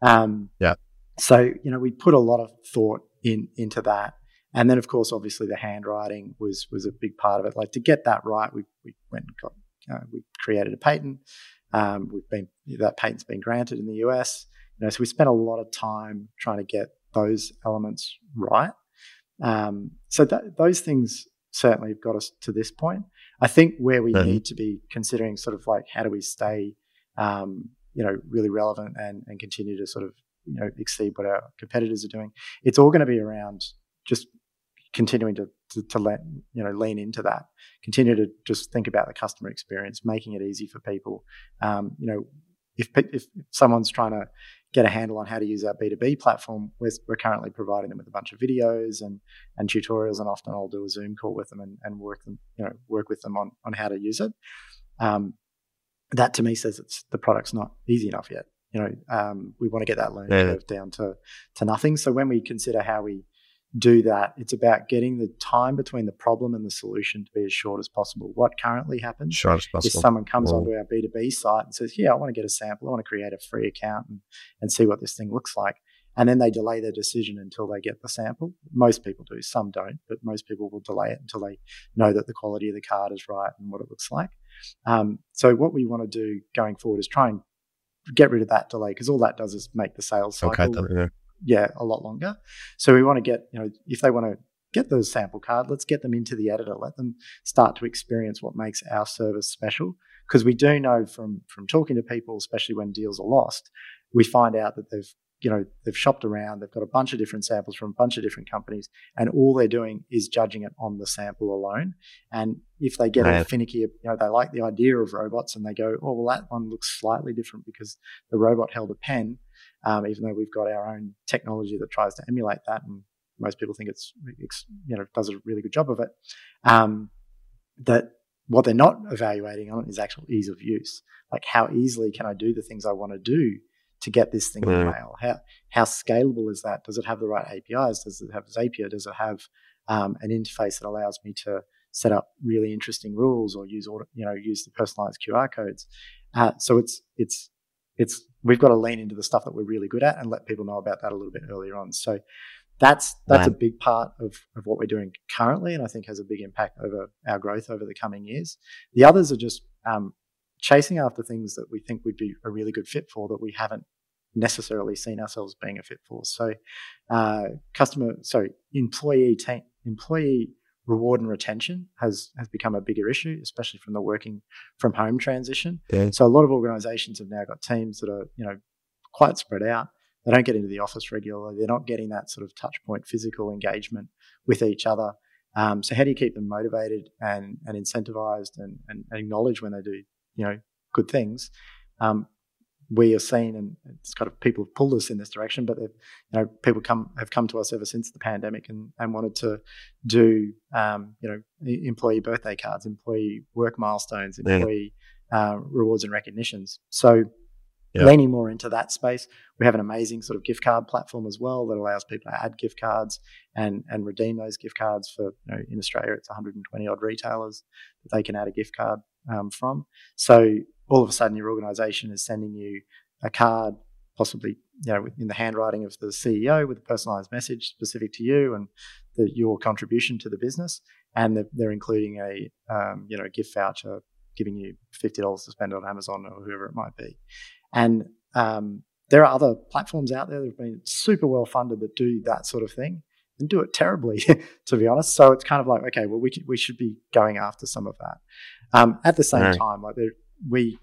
Um, yeah. So you know, we put a lot of thought in into that. And then, of course, obviously the handwriting was was a big part of it. Like to get that right, we, we went and got uh, we created a patent. Um, we've been that patent's been granted in the US. You know, so we spent a lot of time trying to get those elements right. Um, so that, those things certainly have got us to this point. I think where we mm-hmm. need to be considering sort of like how do we stay, um, you know, really relevant and, and continue to sort of you know exceed what our competitors are doing. It's all going to be around just continuing to, to, to let you know lean into that continue to just think about the customer experience making it easy for people um, you know if, if someone's trying to get a handle on how to use our b2b platform we're, we're currently providing them with a bunch of videos and, and tutorials and often i'll do a zoom call with them and, and work them you know work with them on, on how to use it. Um, that to me says it's the product's not easy enough yet. You know um, we want to get that learning yeah. curve down to to nothing. So when we consider how we do that, it's about getting the time between the problem and the solution to be as short as possible. What currently happens short as possible. if someone comes onto our B2B site and says, Yeah, I want to get a sample, I want to create a free account and, and see what this thing looks like. And then they delay their decision until they get the sample. Most people do, some don't, but most people will delay it until they know that the quality of the card is right and what it looks like. Um, so, what we want to do going forward is try and get rid of that delay because all that does is make the sales cycle okay, yeah a lot longer. So we want to get, you know, if they want to get the sample card, let's get them into the editor, let them start to experience what makes our service special. Because we do know from from talking to people, especially when deals are lost, we find out that they've you know they've shopped around they've got a bunch of different samples from a bunch of different companies and all they're doing is judging it on the sample alone and if they get a finicky you know they like the idea of robots and they go oh well that one looks slightly different because the robot held a pen um, even though we've got our own technology that tries to emulate that, and most people think it's, it's you know does a really good job of it. Um, that what they're not evaluating on is actual ease of use. Like how easily can I do the things I want to do to get this thing in the mail? How how scalable is that? Does it have the right APIs? Does it have Zapier? Does it have um, an interface that allows me to set up really interesting rules or use you know use the personalized QR codes? Uh, so it's it's it's we've got to lean into the stuff that we're really good at and let people know about that a little bit earlier on. So that's that's a big part of, of what we're doing currently, and I think has a big impact over our growth over the coming years. The others are just um, chasing after things that we think would be a really good fit for that we haven't necessarily seen ourselves being a fit for. So, uh, customer, sorry, employee ta- employee reward and retention has has become a bigger issue, especially from the working from home transition. Yeah. So a lot of organisations have now got teams that are you know quite spread out. They don't get into the office regularly. They're not getting that sort of touch point physical engagement with each other. Um, so how do you keep them motivated and and incentivized and, and, acknowledge when they do you know good things? Um, we are seen, and it's kind of people have pulled us in this direction, but you know, people come have come to us ever since the pandemic and, and wanted to do, um, you know, employee birthday cards, employee work milestones, employee yeah. uh, rewards and recognitions. So yep. leaning more into that space. We have an amazing sort of gift card platform as well that allows people to add gift cards and and redeem those gift cards for you know, in Australia it's 120 odd retailers that they can add a gift card um, from. So all of a sudden your organisation is sending you a card, possibly you know in the handwriting of the CEO with a personalised message specific to you and the, your contribution to the business, and they're, they're including a um, you know gift voucher giving you fifty dollars to spend on Amazon or whoever it might be. And um, there are other platforms out there that have been super well funded that do that sort of thing and do it terribly, to be honest. So it's kind of like, okay, well, we we should be going after some of that. Um, at the same right. time, like there, we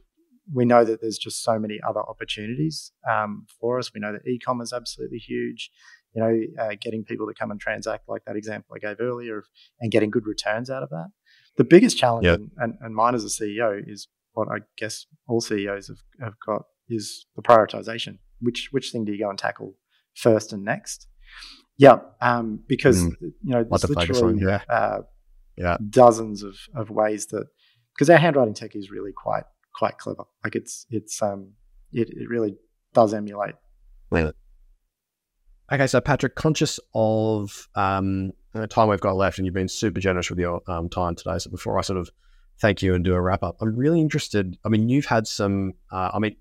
we know that there's just so many other opportunities um, for us. We know that e-com is absolutely huge. You know, uh, getting people to come and transact, like that example I gave earlier, and getting good returns out of that. The biggest challenge, yep. and, and, and mine as a CEO, is what I guess all CEOs have, have got is the prioritization. Which which thing do you go and tackle first and next? Yeah, um, because mm. you know there's literally yeah. Uh, yeah. dozens of, of ways that because our handwriting tech is really quite quite clever. Like it's it's um it, it really does emulate. Okay, so Patrick, conscious of um, the time we've got left, and you've been super generous with your um, time today. So before I sort of thank you and do a wrap up, I'm really interested. I mean, you've had some. Uh, I mean,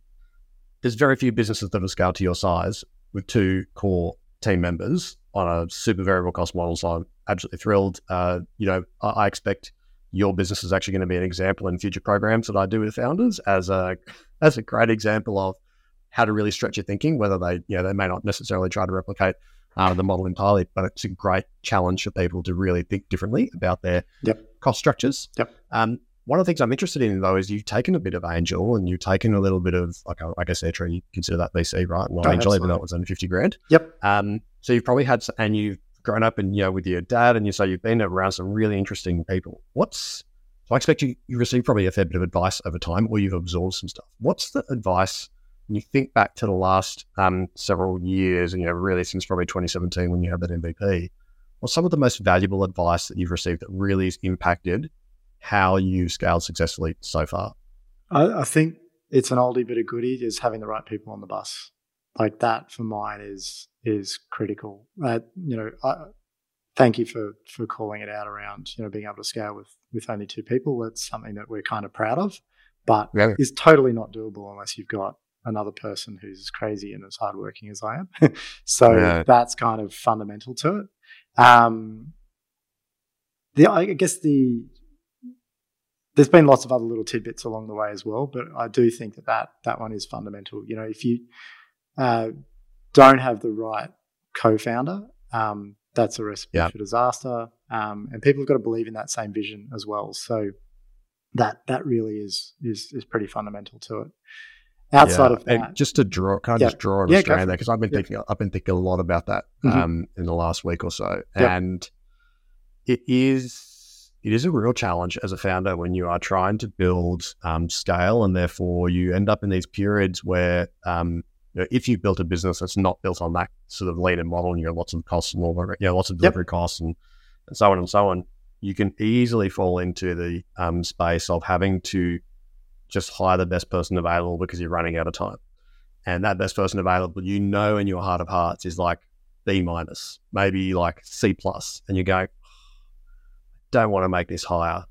there's very few businesses that have scaled to your size with two core team members on a super variable cost model. So I'm absolutely thrilled. Uh, you know, I, I expect your business is actually going to be an example in future programs that I do with founders as a as a great example of how to really stretch your thinking, whether they, you know, they may not necessarily try to replicate uh, the model entirely, but it's a great challenge for people to really think differently about their yep. cost structures. Yep. Um, one of the things I'm interested in though is you've taken a bit of angel and you've taken a little bit of like I guess Airtree, you consider that VC, right? Not oh, angel, even though it was under 50 grand. Yep. Um, so you've probably had and you've grown up and you know with your dad and you so you've been around some really interesting people. What's so I expect you you received probably a fair bit of advice over time or you've absorbed some stuff. What's the advice when you think back to the last um, several years, and you know, really since probably 2017 when you had that MVP, what's some of the most valuable advice that you've received that really has impacted how you scaled successfully so far? I, I think it's an oldie but a goodie is having the right people on the bus. Like that for mine is is critical. Uh, you know, I, thank you for for calling it out around you know being able to scale with with only two people. That's something that we're kind of proud of, but yeah. is totally not doable unless you've got another person who's as crazy and as hardworking as I am. so yeah. that's kind of fundamental to it. Um, the I guess the there's been lots of other little tidbits along the way as well, but I do think that that, that one is fundamental. You know, if you uh, don't have the right co-founder, um, that's a recipe for disaster. Um, and people have got to believe in that same vision as well. So that that really is is is pretty fundamental to it. Outside yeah. of that, and just to draw, can I yeah. just draw on yeah, Australia there because I've been thinking, I've been thinking a lot about that mm-hmm. um, in the last week or so, and it is it is a real challenge as a founder when you are trying to build um, scale, and therefore you end up in these periods where um, know, if you've built a business that's not built on that sort of leaner model, and you have lots of costs and all, that, you know, lots of delivery yep. costs and, and so on and so on, you can easily fall into the um, space of having to just hire the best person available because you're running out of time. And that best person available, you know, in your heart of hearts, is like B minus, maybe like C plus, and you go, I don't want to make this hire,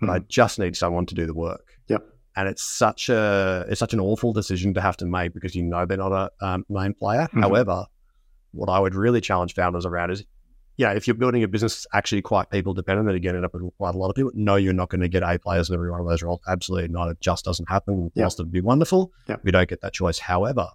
but mm. I hmm. just need someone to do the work. Yep. And it's such a it's such an awful decision to have to make because you know they're not a um, main player. Mm-hmm. However, what I would really challenge founders around is yeah, if you're building a business actually quite people dependent, and again, end up with quite a lot of people, no, you're not going to get A players in every one of those roles. Absolutely not. It just doesn't happen. Yeah. Whilst it'd be wonderful, yeah. we don't get that choice. However,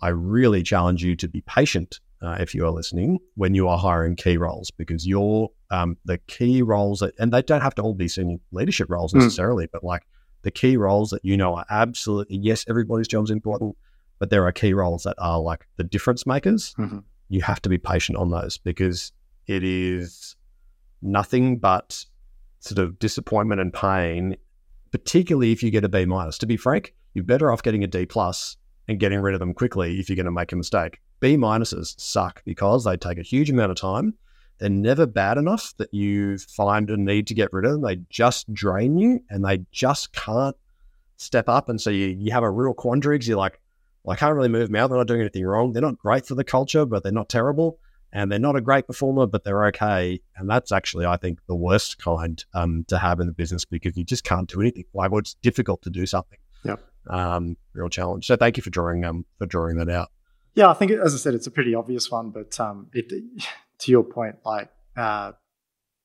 I really challenge you to be patient uh, if you are listening when you are hiring key roles because you're um, the key roles that, and they don't have to all be senior leadership roles hmm. necessarily, mm. but like the key roles that you know are absolutely yes, everybody's job is important, but there are key roles that are like the difference makers. Mm-hmm you have to be patient on those because it is nothing but sort of disappointment and pain, particularly if you get a B minus. To be frank, you're better off getting a D plus and getting rid of them quickly if you're going to make a mistake. B minuses suck because they take a huge amount of time. They're never bad enough that you find a need to get rid of them. They just drain you and they just can't step up, and so you you have a real quandary because you're like, well, I can't really move them out. They're not doing anything wrong. They're not great for the culture, but they're not terrible. And they're not a great performer, but they're okay. And that's actually, I think, the worst kind um, to have in the business because you just can't do anything. Like, well, it's difficult to do something. Yeah. Um, real challenge. So thank you for drawing um for drawing that out. Yeah, I think as I said, it's a pretty obvious one, but um, it, to your point, like uh,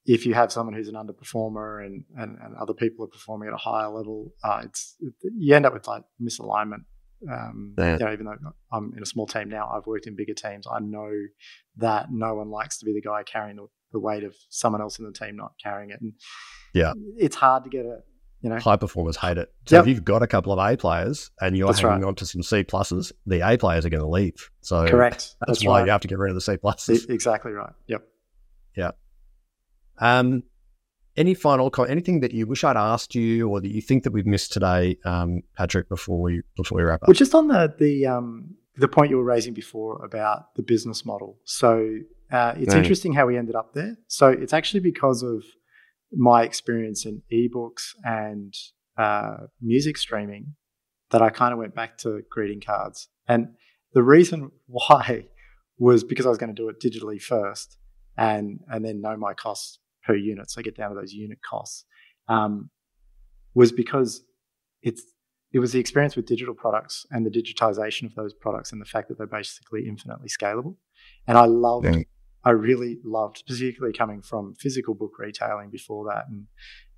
if you have someone who's an underperformer and, and, and other people are performing at a higher level, uh, it's it, you end up with like misalignment um, yeah. you know, even though I'm in a small team now, I've worked in bigger teams. I know that no one likes to be the guy carrying the, the weight of someone else in the team not carrying it. And yeah, it's hard to get a you know high performers hate it. So yep. if you've got a couple of A players and you're that's hanging right. on to some C pluses, the A players are going to leave. So correct. That's, that's why right. you have to get rid of the C pluses. Exactly right. Yep. Yeah. Um, any final anything that you wish I'd asked you or that you think that we've missed today, um, Patrick, before we before we wrap up? Well, just on the the um, the point you were raising before about the business model. So uh, it's mm. interesting how we ended up there. So it's actually because of my experience in ebooks and uh, music streaming that I kind of went back to greeting cards. And the reason why was because I was going to do it digitally first and and then know my costs per unit, so I get down to those unit costs, um, was because it's it was the experience with digital products and the digitization of those products and the fact that they're basically infinitely scalable. And I loved. I really loved, particularly coming from physical book retailing before that and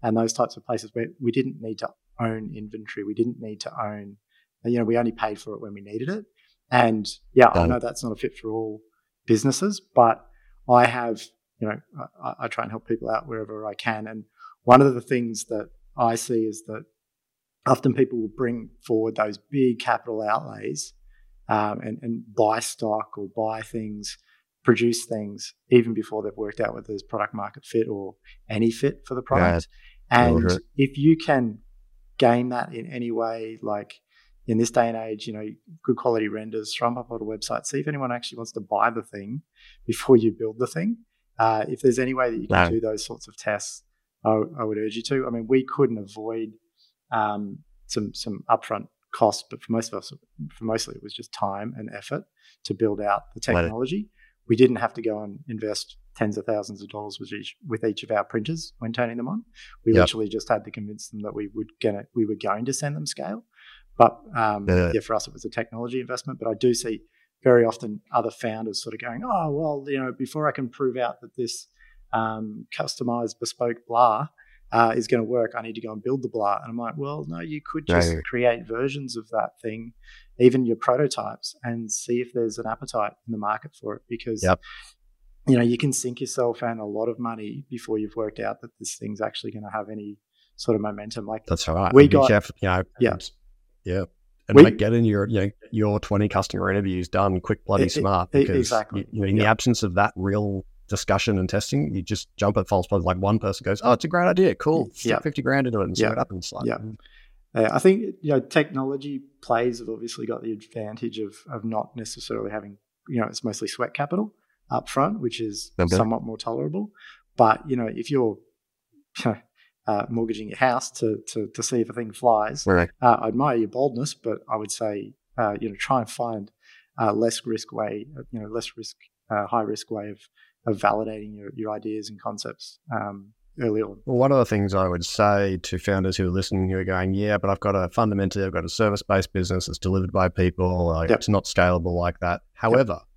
and those types of places where we didn't need to own inventory, we didn't need to own, you know, we only paid for it when we needed it. And yeah, I know that's not a fit for all businesses, but I have you know, I, I, try and help people out wherever I can. And one of the things that I see is that often people will bring forward those big capital outlays um, and, and, buy stock or buy things, produce things even before they've worked out whether there's product market fit or any fit for the product. And if you can game that in any way, like in this day and age, you know, good quality renders, throw them up on a website, see if anyone actually wants to buy the thing before you build the thing. Uh, if there's any way that you can no. do those sorts of tests, I, I, would urge you to. I mean, we couldn't avoid um, some some upfront costs, but for most of us, for mostly it was just time and effort to build out the technology. We didn't have to go and invest tens of thousands of dollars with each with each of our printers when turning them on. We yep. literally just had to convince them that we would gonna we were going to send them scale. But um, yeah. yeah, for us it was a technology investment. But I do see very often other founders sort of going, oh, well, you know, before I can prove out that this um, customized bespoke blah uh, is going to work, I need to go and build the blah. And I'm like, well, no, you could just no. create versions of that thing, even your prototypes, and see if there's an appetite in the market for it because. Yep. You know, you can sink yourself and a lot of money before you've worked out that this thing's actually going to have any sort of momentum. Like that's right. We got, you know, yeah, yeah and we, like getting your you know, your 20 customer interviews done quick bloody it, smart because exactly. you, you know, in the absence of that real discussion and testing you just jump at false positives like one person goes oh it's a great idea cool stick yeah. 50 grand into it and see what happens like, yeah uh, I think you know technology plays have obviously got the advantage of of not necessarily having you know it's mostly sweat capital up front, which is okay. somewhat more tolerable. But you know if you're uh, mortgaging your house to, to, to see if a thing flies. Right. Uh, I admire your boldness, but I would say uh, you know try and find a less risk way, you know, less risk, uh, high risk way of of validating your, your ideas and concepts um, early on. Well, one of the things I would say to founders who are listening who are going, yeah, but I've got a fundamentally, I've got a service based business that's delivered by people. Like, yep. It's not scalable like that. However, yep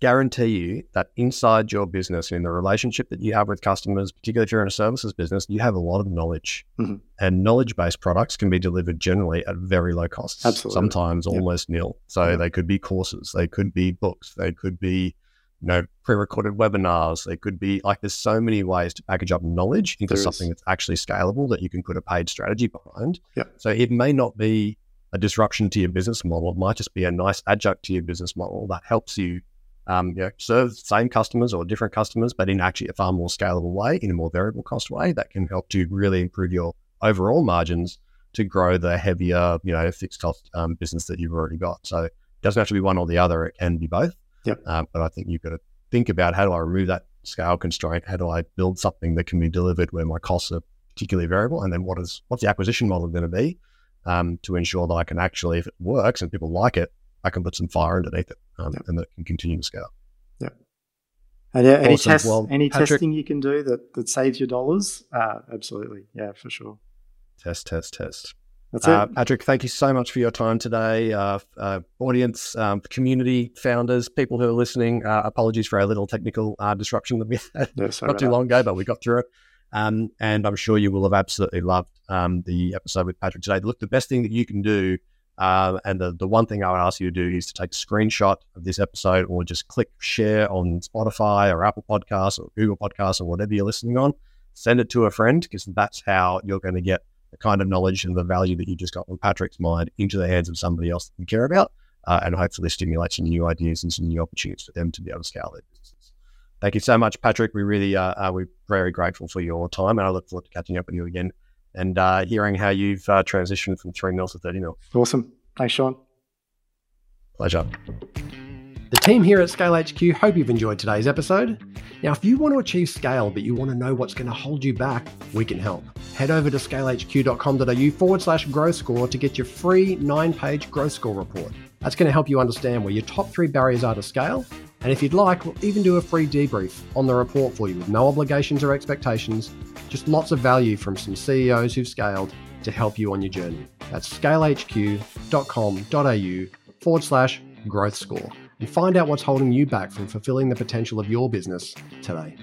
guarantee you that inside your business, in the relationship that you have with customers, particularly if you're in a services business, you have a lot of knowledge. Mm-hmm. And knowledge based products can be delivered generally at very low costs. Absolutely. Sometimes yep. almost nil. So they could be courses, they could be books, they could be you know, pre-recorded webinars. They could be like there's so many ways to package up knowledge into there something is. that's actually scalable that you can put a paid strategy behind. Yep. So it may not be a disruption to your business model. It might just be a nice adjunct to your business model that helps you um, you know, serve the same customers or different customers, but in actually a far more scalable way, in a more variable cost way that can help to really improve your overall margins to grow the heavier, you know, fixed cost um, business that you've already got. So it doesn't have to be one or the other; it can be both. Yep. Um, but I think you've got to think about how do I remove that scale constraint? How do I build something that can be delivered where my costs are particularly variable? And then what is what's the acquisition model going to be? um, to ensure that I can actually, if it works and people like it, I can put some fire underneath it um, yep. and that can continue to scale. Yeah. And yeah, any, test, well, any Patrick, testing you can do that, that saves your dollars? Uh, absolutely. Yeah, for sure. Test, test, test. That's uh, it. Patrick, thank you so much for your time today. Uh, uh, audience, um, community, founders, people who are listening, uh, apologies for our little technical uh, disruption that we had not too long ago, but we got through it. Um, and I'm sure you will have absolutely loved um, the episode with Patrick today. Look, the best thing that you can do, uh, and the, the one thing I would ask you to do is to take a screenshot of this episode or just click share on Spotify or Apple Podcasts or Google Podcasts or whatever you're listening on. Send it to a friend because that's how you're going to get the kind of knowledge and the value that you just got from Patrick's mind into the hands of somebody else that you care about. Uh, and hopefully stimulate some new ideas and some new opportunities for them to be able to scale their businesses. Thank you so much, Patrick. We really uh, are we're very grateful for your time, and I look forward to catching up with you again and uh, hearing how you've uh, transitioned from three mil to thirty mil. Awesome. Thanks, Sean. Pleasure. The team here at Scale HQ hope you've enjoyed today's episode. Now, if you want to achieve scale but you want to know what's going to hold you back, we can help. Head over to scalehq.com.au forward slash growth score to get your free nine page growth score report. That's going to help you understand where your top three barriers are to scale. And if you'd like, we'll even do a free debrief on the report for you with no obligations or expectations, just lots of value from some CEOs who've scaled to help you on your journey. That's scalehq.com.au forward slash growth score and find out what's holding you back from fulfilling the potential of your business today.